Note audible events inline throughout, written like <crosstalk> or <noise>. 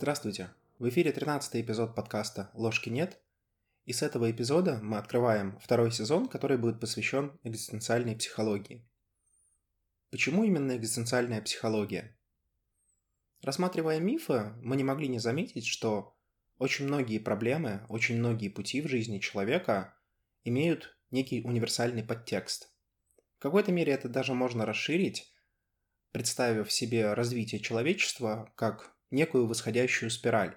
Здравствуйте! В эфире 13 эпизод подкаста «Ложки нет», и с этого эпизода мы открываем второй сезон, который будет посвящен экзистенциальной психологии. Почему именно экзистенциальная психология? Рассматривая мифы, мы не могли не заметить, что очень многие проблемы, очень многие пути в жизни человека имеют некий универсальный подтекст. В какой-то мере это даже можно расширить, представив себе развитие человечества как некую восходящую спираль.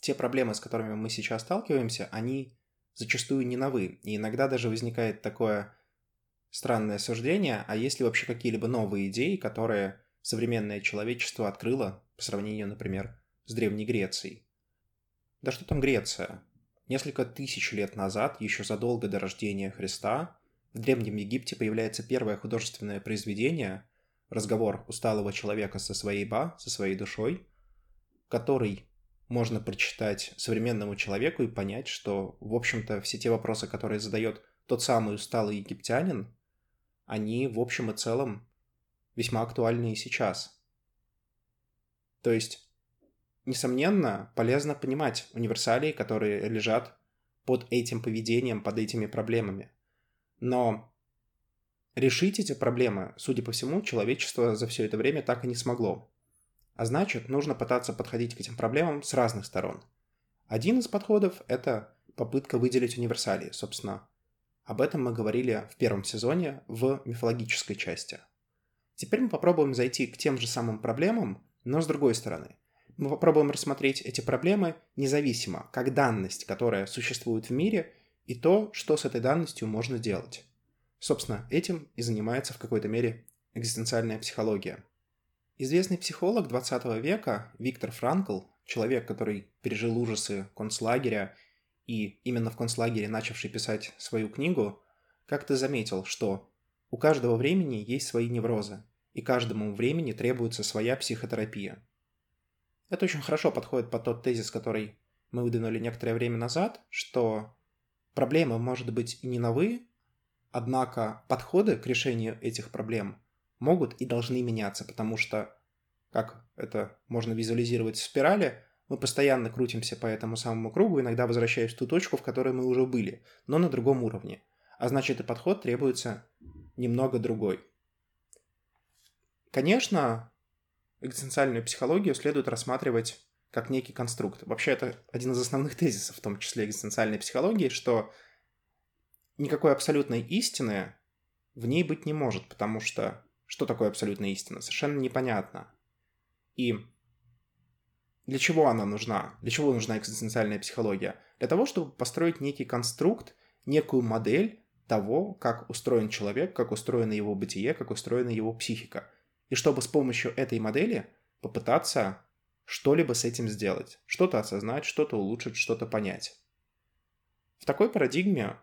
Те проблемы, с которыми мы сейчас сталкиваемся, они зачастую не новы, и иногда даже возникает такое странное суждение, а есть ли вообще какие-либо новые идеи, которые современное человечество открыло по сравнению, например, с Древней Грецией. Да что там Греция? Несколько тысяч лет назад, еще задолго до рождения Христа, в Древнем Египте появляется первое художественное произведение «Разговор усталого человека со своей ба, со своей душой», который можно прочитать современному человеку и понять, что, в общем-то, все те вопросы, которые задает тот самый усталый египтянин, они, в общем и целом, весьма актуальны и сейчас. То есть, несомненно, полезно понимать универсалии, которые лежат под этим поведением, под этими проблемами. Но решить эти проблемы, судя по всему, человечество за все это время так и не смогло. А значит, нужно пытаться подходить к этим проблемам с разных сторон. Один из подходов – это попытка выделить универсалии, собственно. Об этом мы говорили в первом сезоне в мифологической части. Теперь мы попробуем зайти к тем же самым проблемам, но с другой стороны. Мы попробуем рассмотреть эти проблемы независимо, как данность, которая существует в мире, и то, что с этой данностью можно делать. Собственно, этим и занимается в какой-то мере экзистенциальная психология – Известный психолог 20 века Виктор Франкл, человек, который пережил ужасы концлагеря и именно в концлагере начавший писать свою книгу, как-то заметил, что у каждого времени есть свои неврозы, и каждому времени требуется своя психотерапия. Это очень хорошо подходит под тот тезис, который мы выдвинули некоторое время назад, что проблемы, может быть, и не новые, однако подходы к решению этих проблем могут и должны меняться, потому что, как это можно визуализировать в спирали, мы постоянно крутимся по этому самому кругу, иногда возвращаясь в ту точку, в которой мы уже были, но на другом уровне. А значит, и подход требуется немного другой. Конечно, экзистенциальную психологию следует рассматривать как некий конструкт. Вообще, это один из основных <laughs> тезисов, в том числе экзистенциальной психологии, что никакой абсолютной истины в ней быть не может, потому что что такое абсолютная истина? Совершенно непонятно. И для чего она нужна? Для чего нужна экзистенциальная психология? Для того, чтобы построить некий конструкт, некую модель того, как устроен человек, как устроено его бытие, как устроена его психика. И чтобы с помощью этой модели попытаться что-либо с этим сделать. Что-то осознать, что-то улучшить, что-то понять. В такой парадигме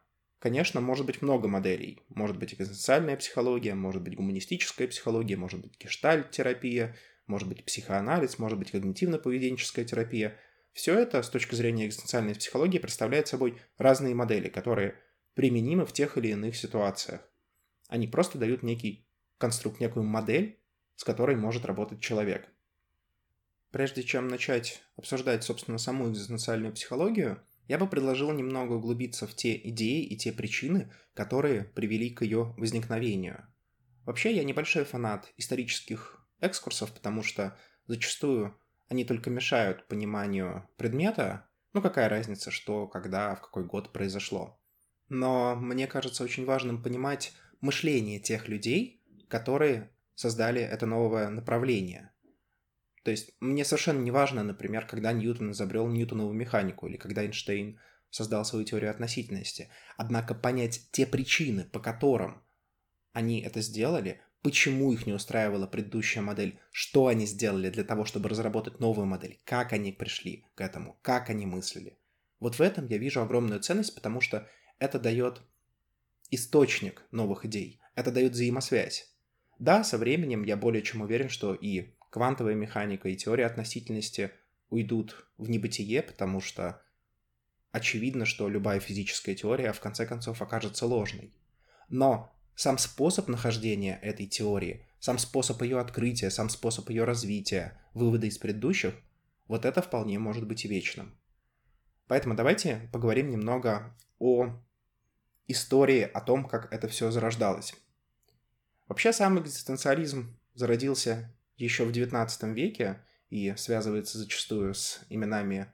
Конечно, может быть много моделей. Может быть экзистенциальная психология, может быть гуманистическая психология, может быть гештальт-терапия, может быть психоанализ, может быть когнитивно-поведенческая терапия. Все это с точки зрения экзистенциальной психологии представляет собой разные модели, которые применимы в тех или иных ситуациях. Они просто дают некий конструкт, некую модель, с которой может работать человек. Прежде чем начать обсуждать, собственно, саму экзистенциальную психологию, я бы предложил немного углубиться в те идеи и те причины, которые привели к ее возникновению. Вообще, я небольшой фанат исторических экскурсов, потому что зачастую они только мешают пониманию предмета, ну какая разница, что, когда, в какой год произошло. Но мне кажется очень важным понимать мышление тех людей, которые создали это новое направление. То есть мне совершенно не важно, например, когда Ньютон изобрел Ньютонову механику или когда Эйнштейн создал свою теорию относительности. Однако понять те причины, по которым они это сделали, почему их не устраивала предыдущая модель, что они сделали для того, чтобы разработать новую модель, как они пришли к этому, как они мыслили. Вот в этом я вижу огромную ценность, потому что это дает источник новых идей, это дает взаимосвязь. Да, со временем я более чем уверен, что и квантовая механика и теория относительности уйдут в небытие, потому что очевидно, что любая физическая теория в конце концов окажется ложной. Но сам способ нахождения этой теории, сам способ ее открытия, сам способ ее развития, вывода из предыдущих, вот это вполне может быть и вечным. Поэтому давайте поговорим немного о истории, о том, как это все зарождалось. Вообще сам экзистенциализм зародился еще в XIX веке и связывается зачастую с именами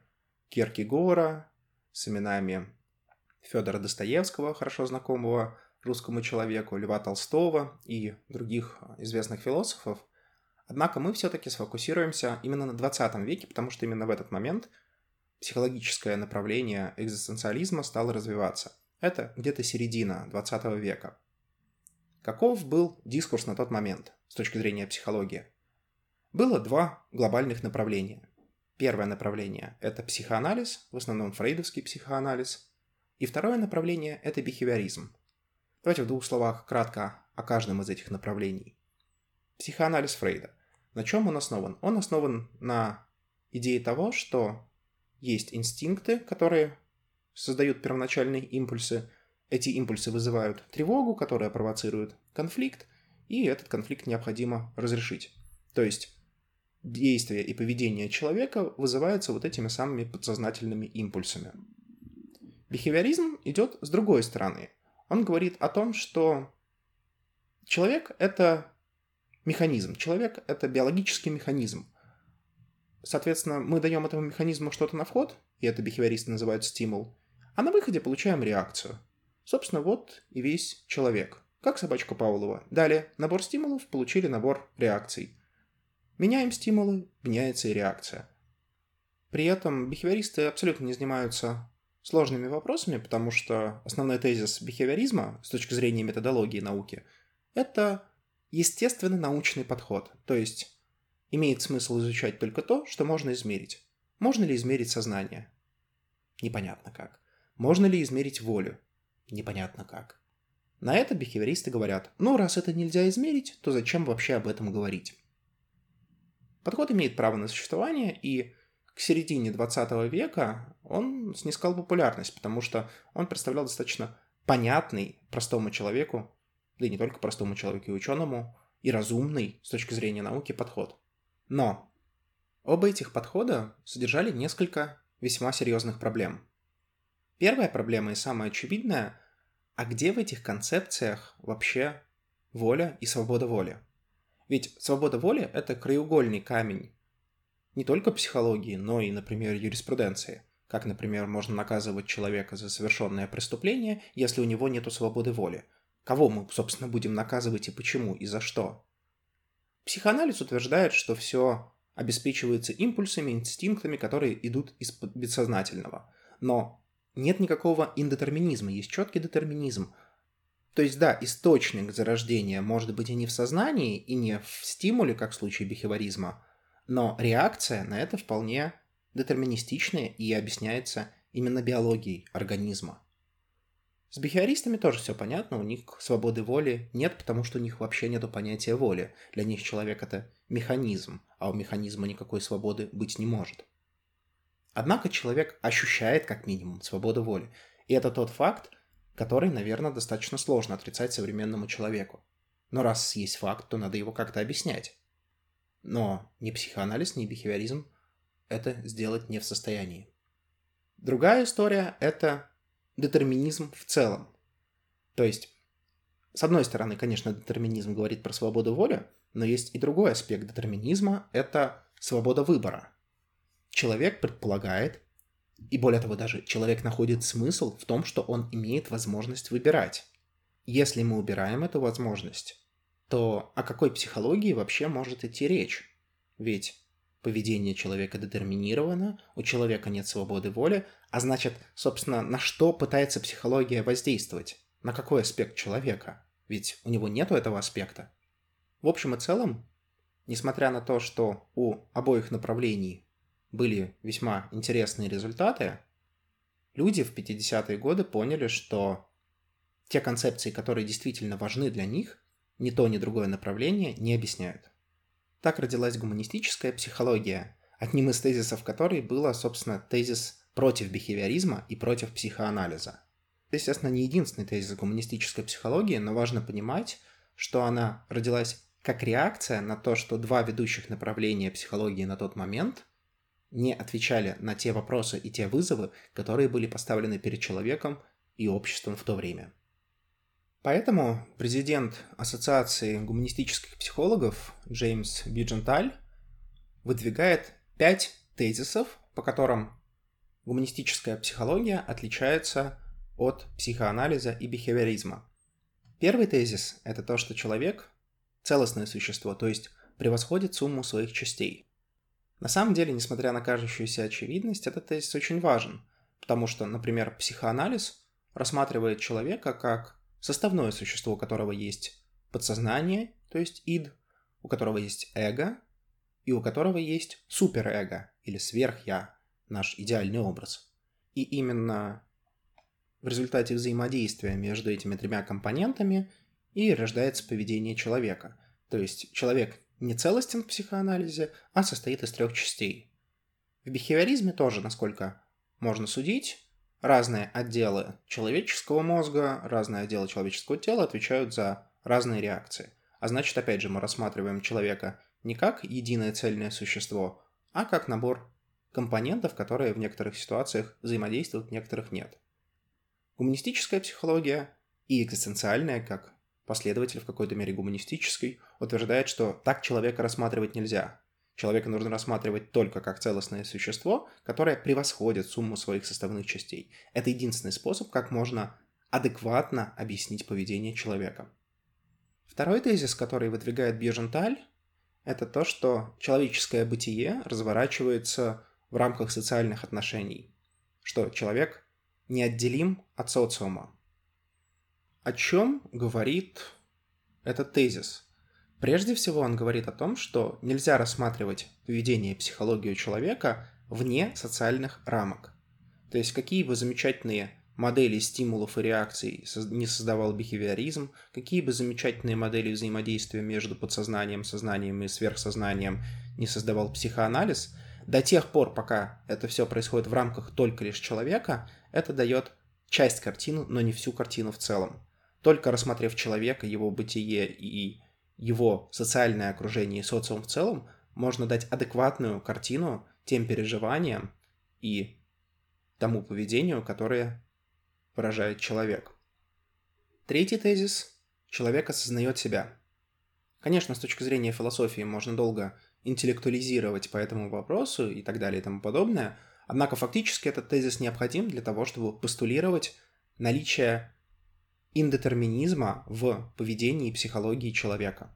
Киркегора, с именами Федора Достоевского, хорошо знакомого русскому человеку, Льва Толстого и других известных философов. Однако мы все-таки сфокусируемся именно на 20 веке, потому что именно в этот момент психологическое направление экзистенциализма стало развиваться. Это где-то середина 20 века. Каков был дискурс на тот момент с точки зрения психологии? Было два глобальных направления. Первое направление – это психоанализ, в основном фрейдовский психоанализ. И второе направление – это бихевиоризм. Давайте в двух словах кратко о каждом из этих направлений. Психоанализ Фрейда. На чем он основан? Он основан на идее того, что есть инстинкты, которые создают первоначальные импульсы. Эти импульсы вызывают тревогу, которая провоцирует конфликт, и этот конфликт необходимо разрешить. То есть действия и поведение человека вызываются вот этими самыми подсознательными импульсами. Бихевиоризм идет с другой стороны. Он говорит о том, что человек — это механизм, человек — это биологический механизм. Соответственно, мы даем этому механизму что-то на вход, и это бихевиористы называют стимул, а на выходе получаем реакцию. Собственно, вот и весь человек. Как собачка Павлова. Далее, набор стимулов, получили набор реакций. Меняем стимулы, меняется и реакция. При этом бихевиористы абсолютно не занимаются сложными вопросами, потому что основной тезис бихевиоризма с точки зрения методологии науки – это естественный научный подход. То есть имеет смысл изучать только то, что можно измерить. Можно ли измерить сознание? Непонятно как. Можно ли измерить волю? Непонятно как. На это бихевиористы говорят, ну раз это нельзя измерить, то зачем вообще об этом говорить? Подход имеет право на существование, и к середине 20 века он снискал популярность, потому что он представлял достаточно понятный простому человеку, да и не только простому человеку и ученому, и разумный с точки зрения науки подход. Но оба этих подхода содержали несколько весьма серьезных проблем. Первая проблема и самая очевидная – а где в этих концепциях вообще воля и свобода воли? Ведь свобода воли – это краеугольный камень не только психологии, но и, например, юриспруденции. Как, например, можно наказывать человека за совершенное преступление, если у него нет свободы воли. Кого мы, собственно, будем наказывать и почему, и за что? Психоанализ утверждает, что все обеспечивается импульсами, инстинктами, которые идут из бессознательного. Но нет никакого индетерминизма, есть четкий детерминизм – то есть, да, источник зарождения может быть и не в сознании, и не в стимуле, как в случае бихеваризма, но реакция на это вполне детерминистичная и объясняется именно биологией организма. С бихевиористами тоже все понятно, у них свободы воли нет, потому что у них вообще нет понятия воли. Для них человек это механизм, а у механизма никакой свободы быть не может. Однако человек ощущает как минимум свободу воли. И это тот факт, который, наверное, достаточно сложно отрицать современному человеку. Но раз есть факт, то надо его как-то объяснять. Но ни психоанализ, ни бихевиоризм это сделать не в состоянии. Другая история – это детерминизм в целом. То есть, с одной стороны, конечно, детерминизм говорит про свободу воли, но есть и другой аспект детерминизма – это свобода выбора. Человек предполагает, и более того, даже человек находит смысл в том, что он имеет возможность выбирать. Если мы убираем эту возможность, то о какой психологии вообще может идти речь? Ведь поведение человека детерминировано, у человека нет свободы воли, а значит, собственно, на что пытается психология воздействовать? На какой аспект человека? Ведь у него нету этого аспекта. В общем и целом, несмотря на то, что у обоих направлений были весьма интересные результаты, люди в 50-е годы поняли, что те концепции, которые действительно важны для них, ни то, ни другое направление не объясняют. Так родилась гуманистическая психология, одним из тезисов которой было, собственно, тезис против бихевиоризма и против психоанализа. Это, естественно, не единственный тезис гуманистической психологии, но важно понимать, что она родилась как реакция на то, что два ведущих направления психологии на тот момент не отвечали на те вопросы и те вызовы, которые были поставлены перед человеком и обществом в то время. Поэтому президент Ассоциации гуманистических психологов Джеймс Бидженталь выдвигает пять тезисов, по которым гуманистическая психология отличается от психоанализа и бихевиоризма. Первый тезис – это то, что человек – целостное существо, то есть превосходит сумму своих частей. На самом деле, несмотря на кажущуюся очевидность, этот тезис очень важен, потому что, например, психоанализ рассматривает человека как составное существо, у которого есть подсознание, то есть ид, у которого есть эго, и у которого есть суперэго или сверхя, наш идеальный образ. И именно в результате взаимодействия между этими тремя компонентами и рождается поведение человека. То есть человек не целостен в психоанализе, а состоит из трех частей. В бихевиоризме тоже, насколько можно судить, разные отделы человеческого мозга, разные отделы человеческого тела отвечают за разные реакции. А значит, опять же, мы рассматриваем человека не как единое цельное существо, а как набор компонентов, которые в некоторых ситуациях взаимодействуют, в некоторых нет. Гуманистическая психология и экзистенциальная, как последователь в какой-то мере гуманистической, утверждает, что так человека рассматривать нельзя. Человека нужно рассматривать только как целостное существо, которое превосходит сумму своих составных частей. Это единственный способ, как можно адекватно объяснить поведение человека. Второй тезис, который выдвигает Бьеженталь, это то, что человеческое бытие разворачивается в рамках социальных отношений, что человек неотделим от социума, о чем говорит этот тезис? Прежде всего он говорит о том, что нельзя рассматривать поведение и психологию человека вне социальных рамок. То есть какие бы замечательные модели стимулов и реакций не создавал бихевиоризм, какие бы замечательные модели взаимодействия между подсознанием, сознанием и сверхсознанием не создавал психоанализ, до тех пор, пока это все происходит в рамках только лишь человека, это дает часть картины, но не всю картину в целом. Только рассмотрев человека, его бытие и его социальное окружение и социум в целом, можно дать адекватную картину тем переживаниям и тому поведению, которое выражает человек. Третий тезис – человек осознает себя. Конечно, с точки зрения философии можно долго интеллектуализировать по этому вопросу и так далее и тому подобное, однако фактически этот тезис необходим для того, чтобы постулировать наличие индетерминизма в поведении и психологии человека.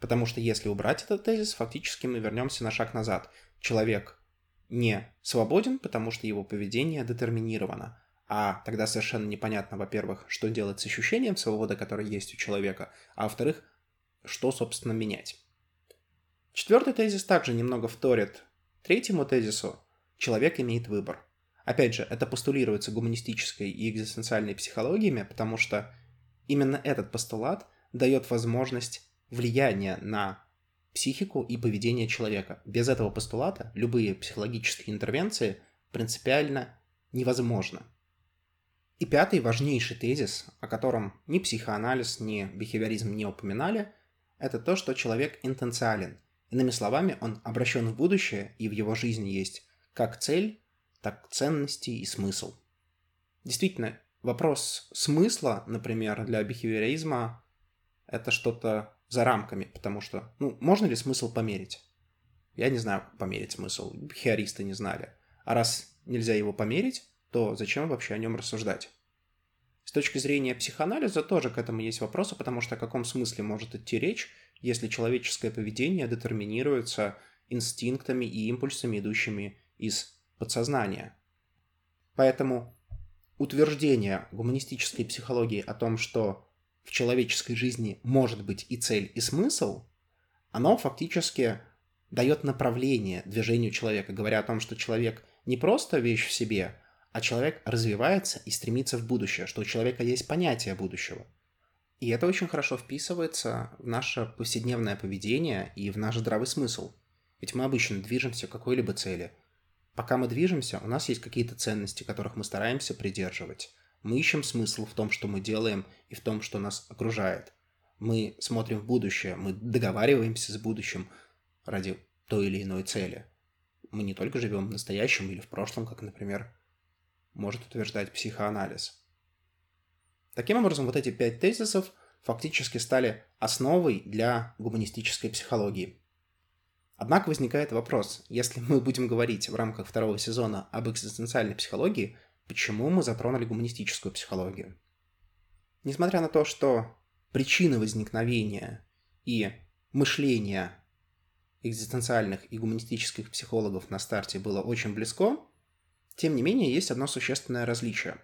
Потому что если убрать этот тезис, фактически мы вернемся на шаг назад. Человек не свободен, потому что его поведение детерминировано. А тогда совершенно непонятно, во-первых, что делать с ощущением свободы, которое есть у человека, а во-вторых, что, собственно, менять. Четвертый тезис также немного вторит третьему тезису. Человек имеет выбор. Опять же, это постулируется гуманистической и экзистенциальной психологиями, потому что именно этот постулат дает возможность влияния на психику и поведение человека. Без этого постулата любые психологические интервенции принципиально невозможны. И пятый важнейший тезис, о котором ни психоанализ, ни бихевиоризм не упоминали, это то, что человек интенциален. Иными словами, он обращен в будущее, и в его жизни есть как цель, так ценности и смысл. Действительно, вопрос смысла, например, для бихевиоризма это что-то за рамками, потому что, ну, можно ли смысл померить? Я не знаю, как померить смысл, бихевиористы не знали. А раз нельзя его померить, то зачем вообще о нем рассуждать? С точки зрения психоанализа тоже к этому есть вопросы, потому что о каком смысле может идти речь, если человеческое поведение детерминируется инстинктами и импульсами, идущими из подсознания. Поэтому утверждение гуманистической психологии о том, что в человеческой жизни может быть и цель, и смысл, оно фактически дает направление движению человека, говоря о том, что человек не просто вещь в себе, а человек развивается и стремится в будущее, что у человека есть понятие будущего. И это очень хорошо вписывается в наше повседневное поведение и в наш здравый смысл. Ведь мы обычно движемся к какой-либо цели – Пока мы движемся, у нас есть какие-то ценности, которых мы стараемся придерживать. Мы ищем смысл в том, что мы делаем, и в том, что нас окружает. Мы смотрим в будущее, мы договариваемся с будущим ради той или иной цели. мы не только живем в настоящем или в прошлом, как, например, может утверждать психоанализ. Таким образом, вот эти пять тезисов фактически стали основой для гуманистической психологии. Однако возникает вопрос, если мы будем говорить в рамках второго сезона об экзистенциальной психологии, почему мы затронули гуманистическую психологию? Несмотря на то, что причины возникновения и мышления экзистенциальных и гуманистических психологов на старте было очень близко, тем не менее есть одно существенное различие.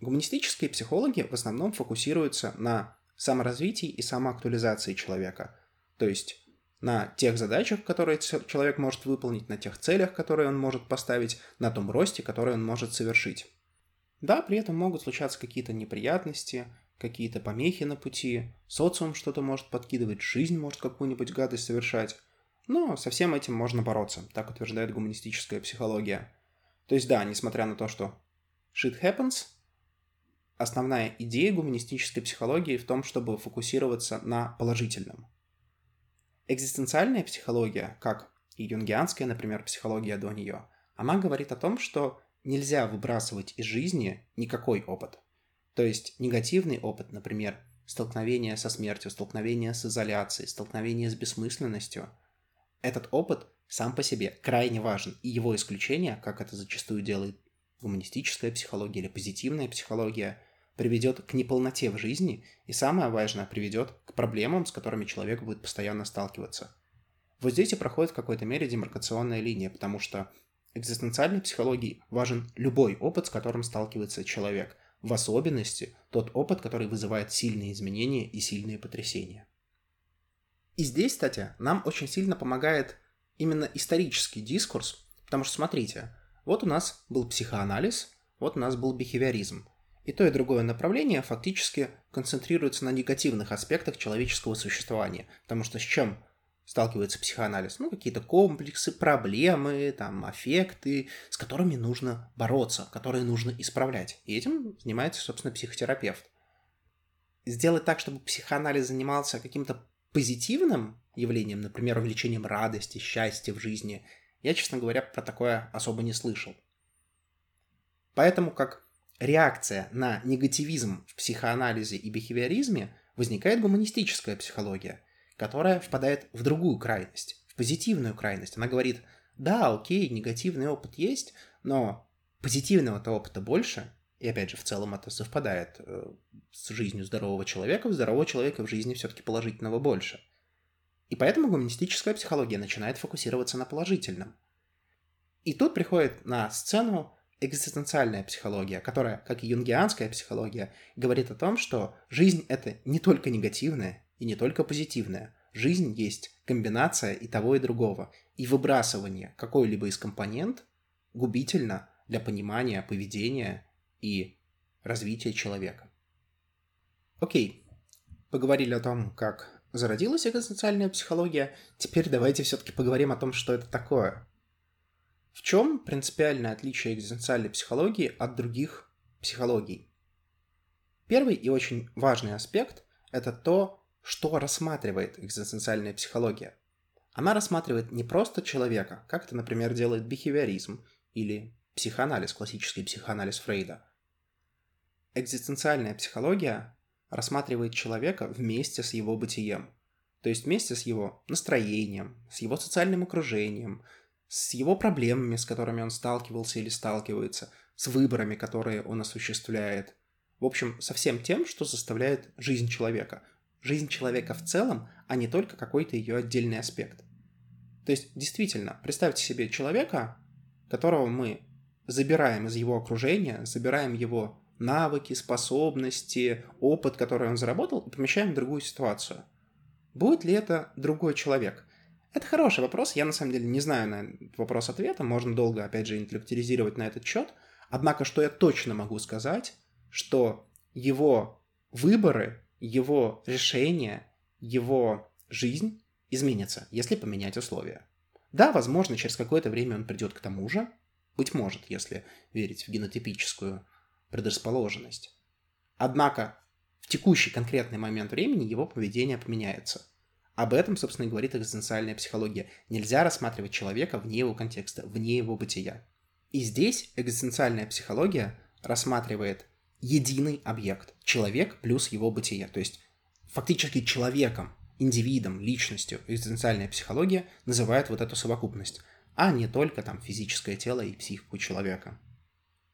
Гуманистические психологи в основном фокусируются на саморазвитии и самоактуализации человека, то есть на тех задачах, которые человек может выполнить, на тех целях, которые он может поставить, на том росте, который он может совершить. Да, при этом могут случаться какие-то неприятности, какие-то помехи на пути, социум что-то может подкидывать, жизнь может какую-нибудь гадость совершать. Но со всем этим можно бороться, так утверждает гуманистическая психология. То есть да, несмотря на то, что shit happens, основная идея гуманистической психологии в том, чтобы фокусироваться на положительном. Экзистенциальная психология, как и юнгианская, например, психология до нее, она говорит о том, что нельзя выбрасывать из жизни никакой опыт. То есть негативный опыт, например, столкновение со смертью, столкновение с изоляцией, столкновение с бессмысленностью, этот опыт сам по себе крайне важен, и его исключение, как это зачастую делает гуманистическая психология или позитивная психология, приведет к неполноте в жизни и, самое важное, приведет к проблемам, с которыми человек будет постоянно сталкиваться. Вот здесь и проходит в какой-то мере демаркационная линия, потому что экзистенциальной психологии важен любой опыт, с которым сталкивается человек, в особенности тот опыт, который вызывает сильные изменения и сильные потрясения. И здесь, кстати, нам очень сильно помогает именно исторический дискурс, потому что, смотрите, вот у нас был психоанализ, вот у нас был бихевиоризм. И то и другое направление фактически концентрируется на негативных аспектах человеческого существования, потому что с чем сталкивается психоанализ? Ну, какие-то комплексы, проблемы, там, аффекты, с которыми нужно бороться, которые нужно исправлять. И этим занимается, собственно, психотерапевт. Сделать так, чтобы психоанализ занимался каким-то позитивным явлением, например, увеличением радости, счастья в жизни, я, честно говоря, про такое особо не слышал. Поэтому как реакция на негативизм в психоанализе и бихевиоризме возникает гуманистическая психология – которая впадает в другую крайность, в позитивную крайность. Она говорит, да, окей, негативный опыт есть, но позитивного-то опыта больше, и опять же, в целом это совпадает э, с жизнью здорового человека, у здорового человека в жизни все-таки положительного больше. И поэтому гуманистическая психология начинает фокусироваться на положительном. И тут приходит на сцену экзистенциальная психология, которая, как и юнгианская психология, говорит о том, что жизнь — это не только негативное, и не только позитивное. Жизнь есть комбинация и того, и другого. И выбрасывание какой-либо из компонент губительно для понимания поведения и развития человека. Окей, поговорили о том, как зародилась экзистенциальная психология, теперь давайте все-таки поговорим о том, что это такое. В чем принципиальное отличие экзистенциальной психологии от других психологий? Первый и очень важный аспект – это то, что рассматривает экзистенциальная психология? Она рассматривает не просто человека, как это, например, делает бихевиоризм или психоанализ, классический психоанализ Фрейда. Экзистенциальная психология рассматривает человека вместе с его бытием, то есть вместе с его настроением, с его социальным окружением, с его проблемами, с которыми он сталкивался или сталкивается, с выборами, которые он осуществляет. В общем, со всем тем, что заставляет жизнь человека, жизнь человека в целом, а не только какой-то ее отдельный аспект. То есть, действительно, представьте себе человека, которого мы забираем из его окружения, забираем его навыки, способности, опыт, который он заработал, и помещаем в другую ситуацию. Будет ли это другой человек? Это хороший вопрос, я на самом деле не знаю на вопрос ответа, можно долго, опять же, интеллектуализировать на этот счет, однако что я точно могу сказать, что его выборы его решение, его жизнь изменится, если поменять условия. Да, возможно, через какое-то время он придет к тому же, быть может, если верить в генотипическую предрасположенность. Однако в текущий конкретный момент времени его поведение поменяется. Об этом, собственно, и говорит экзистенциальная психология. Нельзя рассматривать человека вне его контекста, вне его бытия. И здесь экзистенциальная психология рассматривает единый объект – человек плюс его бытие. То есть фактически человеком, индивидом, личностью экзистенциальная психология называет вот эту совокупность, а не только там физическое тело и психику человека.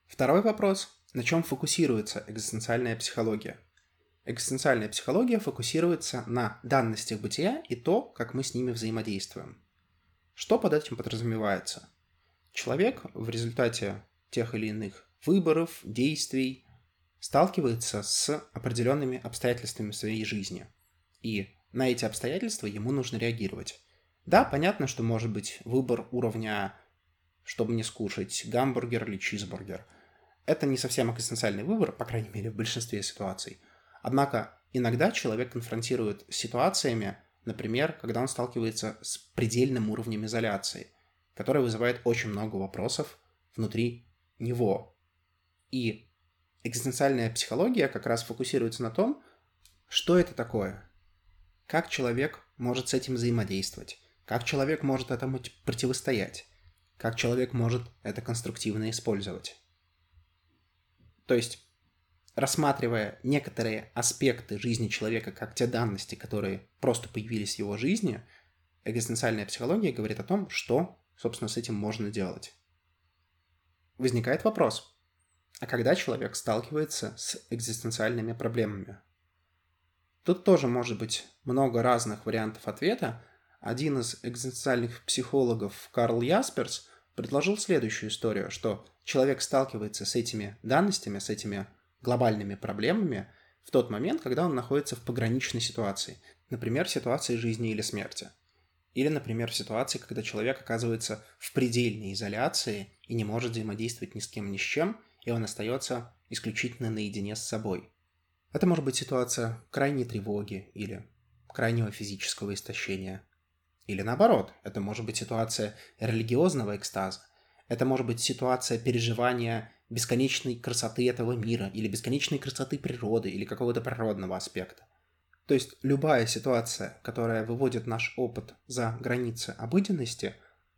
Второй вопрос – на чем фокусируется экзистенциальная психология? Экзистенциальная психология фокусируется на данностях бытия и то, как мы с ними взаимодействуем. Что под этим подразумевается? Человек в результате тех или иных выборов, действий сталкивается с определенными обстоятельствами своей жизни. И на эти обстоятельства ему нужно реагировать. Да, понятно, что может быть выбор уровня, чтобы не скушать гамбургер или чизбургер. Это не совсем экзистенциальный выбор, по крайней мере, в большинстве ситуаций. Однако иногда человек конфронтирует с ситуациями, например, когда он сталкивается с предельным уровнем изоляции, который вызывает очень много вопросов внутри него. И экзистенциальная психология как раз фокусируется на том, что это такое, как человек может с этим взаимодействовать, как человек может этому противостоять, как человек может это конструктивно использовать. То есть рассматривая некоторые аспекты жизни человека как те данности, которые просто появились в его жизни, экзистенциальная психология говорит о том, что, собственно, с этим можно делать. Возникает вопрос, а когда человек сталкивается с экзистенциальными проблемами? Тут тоже может быть много разных вариантов ответа. Один из экзистенциальных психологов Карл Ясперс предложил следующую историю, что человек сталкивается с этими данностями, с этими глобальными проблемами в тот момент, когда он находится в пограничной ситуации, например, ситуации жизни или смерти. Или, например, в ситуации, когда человек оказывается в предельной изоляции и не может взаимодействовать ни с кем, ни с чем, и он остается исключительно наедине с собой. Это может быть ситуация крайней тревоги или крайнего физического истощения. Или наоборот, это может быть ситуация религиозного экстаза. Это может быть ситуация переживания бесконечной красоты этого мира, или бесконечной красоты природы, или какого-то природного аспекта. То есть любая ситуация, которая выводит наш опыт за границы обыденности,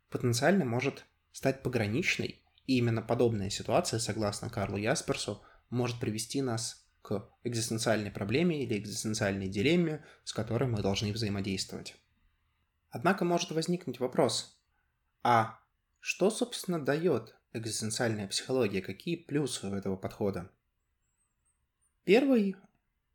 потенциально может стать пограничной, и именно подобная ситуация, согласно Карлу Ясперсу, может привести нас к экзистенциальной проблеме или экзистенциальной дилемме, с которой мы должны взаимодействовать. Однако может возникнуть вопрос, а что, собственно, дает экзистенциальная психология? Какие плюсы у этого подхода? Первый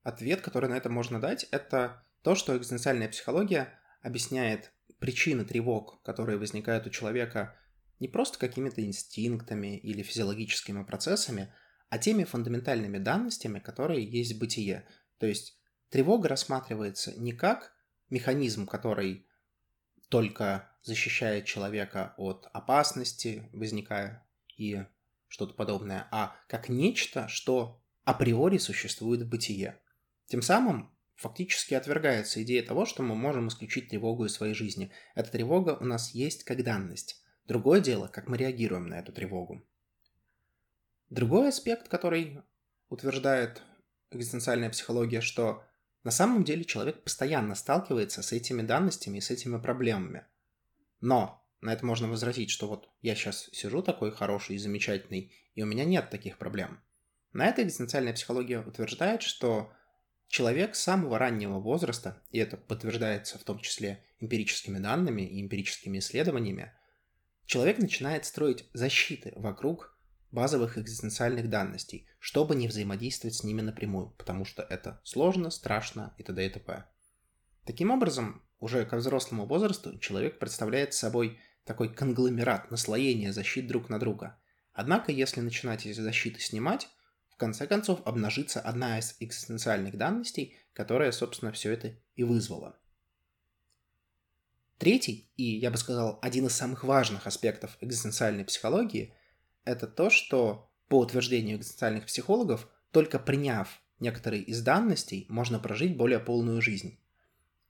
ответ, который на это можно дать, это то, что экзистенциальная психология объясняет причины тревог, которые возникают у человека не просто какими-то инстинктами или физиологическими процессами, а теми фундаментальными данностями, которые есть в бытие. То есть тревога рассматривается не как механизм, который только защищает человека от опасности, возникая и что-то подобное, а как нечто, что априори существует в бытие. Тем самым фактически отвергается идея того, что мы можем исключить тревогу из своей жизни. Эта тревога у нас есть как данность. Другое дело, как мы реагируем на эту тревогу. Другой аспект, который утверждает экзистенциальная психология, что на самом деле человек постоянно сталкивается с этими данностями и с этими проблемами. Но на это можно возразить, что вот я сейчас сижу такой хороший и замечательный, и у меня нет таких проблем. На это экзистенциальная психология утверждает, что человек с самого раннего возраста, и это подтверждается в том числе эмпирическими данными и эмпирическими исследованиями, человек начинает строить защиты вокруг базовых экзистенциальных данностей, чтобы не взаимодействовать с ними напрямую, потому что это сложно, страшно и т.д. и т.п. Таким образом, уже ко взрослому возрасту человек представляет собой такой конгломерат, наслоение защит друг на друга. Однако, если начинать эти защиты снимать, в конце концов обнажится одна из экзистенциальных данностей, которая, собственно, все это и вызвала. Третий, и я бы сказал, один из самых важных аспектов экзистенциальной психологии, это то, что, по утверждению экзистенциальных психологов, только приняв некоторые из данностей, можно прожить более полную жизнь.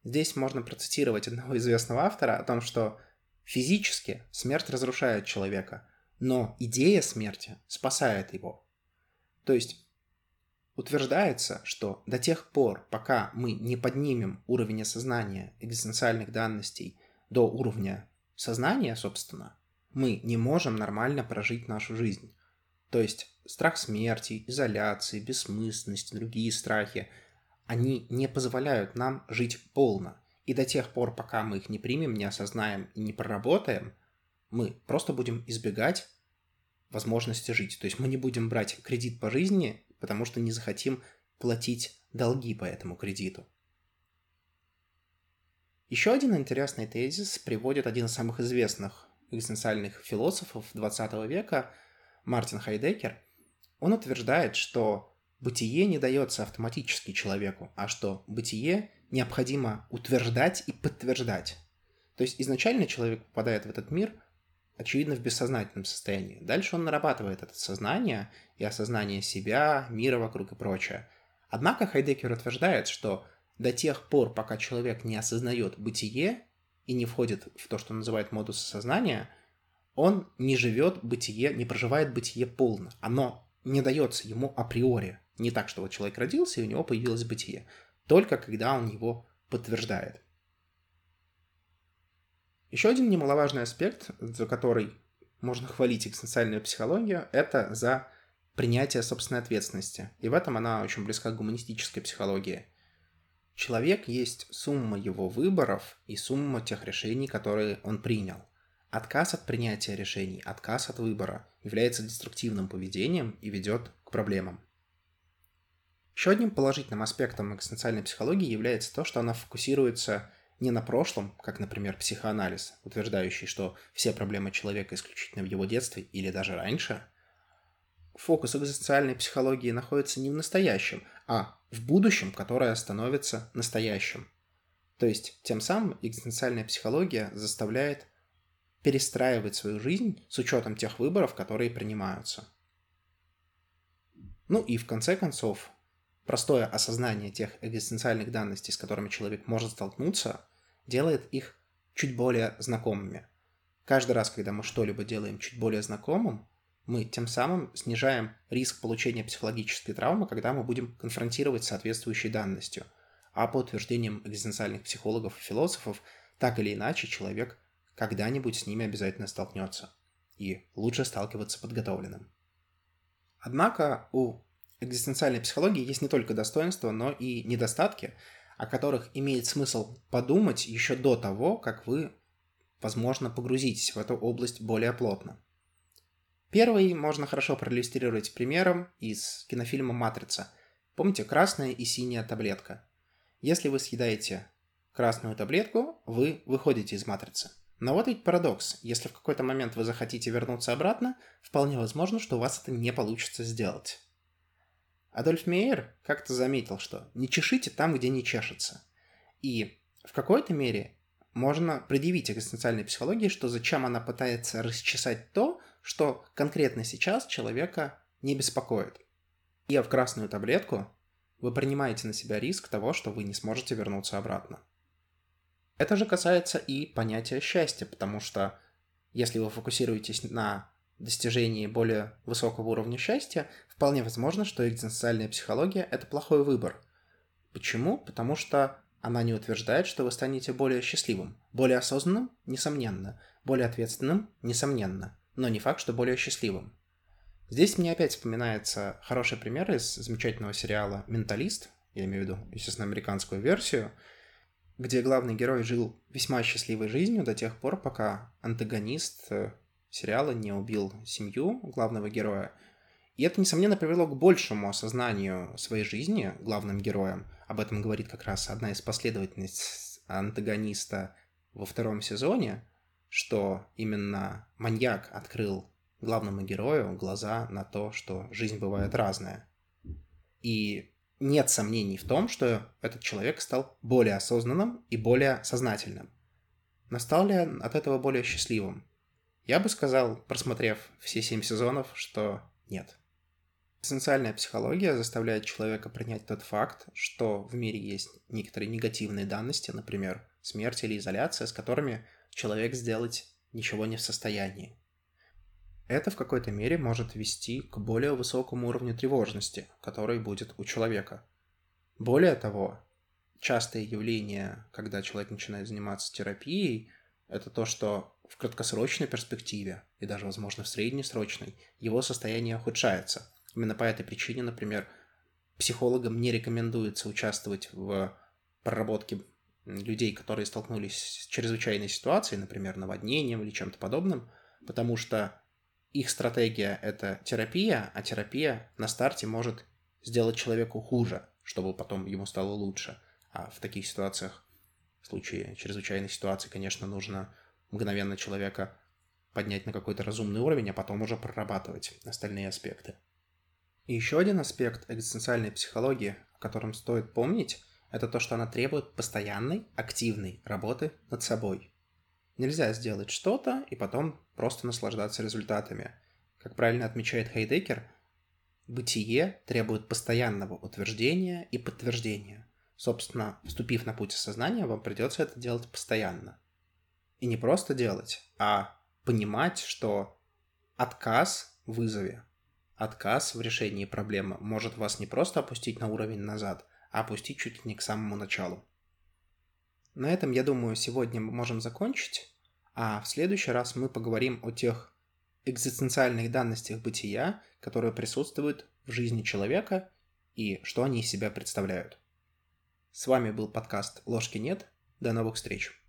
Здесь можно процитировать одного известного автора о том, что Физически смерть разрушает человека, но идея смерти спасает его. То есть Утверждается, что до тех пор, пока мы не поднимем уровень осознания экзистенциальных данностей до уровня сознания, собственно, мы не можем нормально прожить нашу жизнь. То есть страх смерти, изоляции, бессмысленность, другие страхи, они не позволяют нам жить полно. И до тех пор, пока мы их не примем, не осознаем и не проработаем, мы просто будем избегать возможности жить. То есть мы не будем брать кредит по жизни потому что не захотим платить долги по этому кредиту. Еще один интересный тезис приводит один из самых известных экзистенциальных философов 20 века, Мартин Хайдекер. Он утверждает, что бытие не дается автоматически человеку, а что бытие необходимо утверждать и подтверждать. То есть изначально человек попадает в этот мир очевидно, в бессознательном состоянии. Дальше он нарабатывает это сознание и осознание себя, мира вокруг и прочее. Однако Хайдекер утверждает, что до тех пор, пока человек не осознает бытие и не входит в то, что называют модус сознания, он не живет бытие, не проживает бытие полно. Оно не дается ему априори. Не так, что вот человек родился, и у него появилось бытие. Только когда он его подтверждает. Еще один немаловажный аспект, за который можно хвалить экзистенциальную психологию, это за принятие собственной ответственности. И в этом она очень близка к гуманистической психологии. Человек есть сумма его выборов и сумма тех решений, которые он принял. Отказ от принятия решений, отказ от выбора является деструктивным поведением и ведет к проблемам. Еще одним положительным аспектом экзистенциальной психологии является то, что она фокусируется не на прошлом, как, например, психоанализ, утверждающий, что все проблемы человека исключительно в его детстве или даже раньше, фокус экзистенциальной психологии находится не в настоящем, а в будущем, которое становится настоящим. То есть, тем самым экзистенциальная психология заставляет перестраивать свою жизнь с учетом тех выборов, которые принимаются. Ну и в конце концов, простое осознание тех экзистенциальных данностей, с которыми человек может столкнуться, делает их чуть более знакомыми. Каждый раз, когда мы что-либо делаем чуть более знакомым, мы тем самым снижаем риск получения психологической травмы, когда мы будем конфронтировать с соответствующей данностью. А по утверждениям экзистенциальных психологов и философов, так или иначе человек когда-нибудь с ними обязательно столкнется. И лучше сталкиваться подготовленным. Однако у экзистенциальной психологии есть не только достоинства, но и недостатки, о которых имеет смысл подумать еще до того, как вы, возможно, погрузитесь в эту область более плотно. Первый можно хорошо проиллюстрировать примером из кинофильма «Матрица». Помните, красная и синяя таблетка. Если вы съедаете красную таблетку, вы выходите из матрицы. Но вот ведь парадокс. Если в какой-то момент вы захотите вернуться обратно, вполне возможно, что у вас это не получится сделать. Адольф Мейер как-то заметил, что не чешите там, где не чешется. И в какой-то мере можно предъявить экзистенциальной психологии, что зачем она пытается расчесать то, что конкретно сейчас человека не беспокоит. И в красную таблетку вы принимаете на себя риск того, что вы не сможете вернуться обратно. Это же касается и понятия счастья, потому что если вы фокусируетесь на достижении более высокого уровня счастья, вполне возможно, что экзистенциальная психология – это плохой выбор. Почему? Потому что она не утверждает, что вы станете более счастливым. Более осознанным – несомненно. Более ответственным – несомненно. Но не факт, что более счастливым. Здесь мне опять вспоминается хороший пример из замечательного сериала «Менталист», я имею в виду, естественно, американскую версию, где главный герой жил весьма счастливой жизнью до тех пор, пока антагонист э, сериала не убил семью главного героя. И это, несомненно, привело к большему осознанию своей жизни главным героем. Об этом говорит как раз одна из последовательниц антагониста во втором сезоне, что именно маньяк открыл главному герою глаза на то, что жизнь бывает разная. И нет сомнений в том, что этот человек стал более осознанным и более сознательным. Но стал ли он от этого более счастливым? Я бы сказал, просмотрев все семь сезонов, что нет. Эссенциальная психология заставляет человека принять тот факт, что в мире есть некоторые негативные данности, например, смерть или изоляция, с которыми человек сделать ничего не в состоянии. Это в какой-то мере может вести к более высокому уровню тревожности, который будет у человека. Более того, частое явление, когда человек начинает заниматься терапией, это то, что в краткосрочной перспективе и даже, возможно, в среднесрочной его состояние ухудшается. Именно по этой причине, например, психологам не рекомендуется участвовать в проработке людей, которые столкнулись с чрезвычайной ситуацией, например, наводнением или чем-то подобным, потому что их стратегия – это терапия, а терапия на старте может сделать человеку хуже, чтобы потом ему стало лучше. А в таких ситуациях, в случае чрезвычайной ситуации, конечно, нужно мгновенно человека поднять на какой-то разумный уровень, а потом уже прорабатывать остальные аспекты. И еще один аспект экзистенциальной психологии, о котором стоит помнить, это то, что она требует постоянной, активной работы над собой. Нельзя сделать что-то и потом просто наслаждаться результатами. Как правильно отмечает Хейдекер, бытие требует постоянного утверждения и подтверждения. Собственно, вступив на путь осознания, вам придется это делать постоянно. И не просто делать, а понимать, что отказ в вызове, отказ в решении проблемы может вас не просто опустить на уровень назад, а опустить чуть ли не к самому началу. На этом, я думаю, сегодня мы можем закончить, а в следующий раз мы поговорим о тех экзистенциальных данностях бытия, которые присутствуют в жизни человека и что они из себя представляют. С вами был подкаст «Ложки нет». До новых встреч!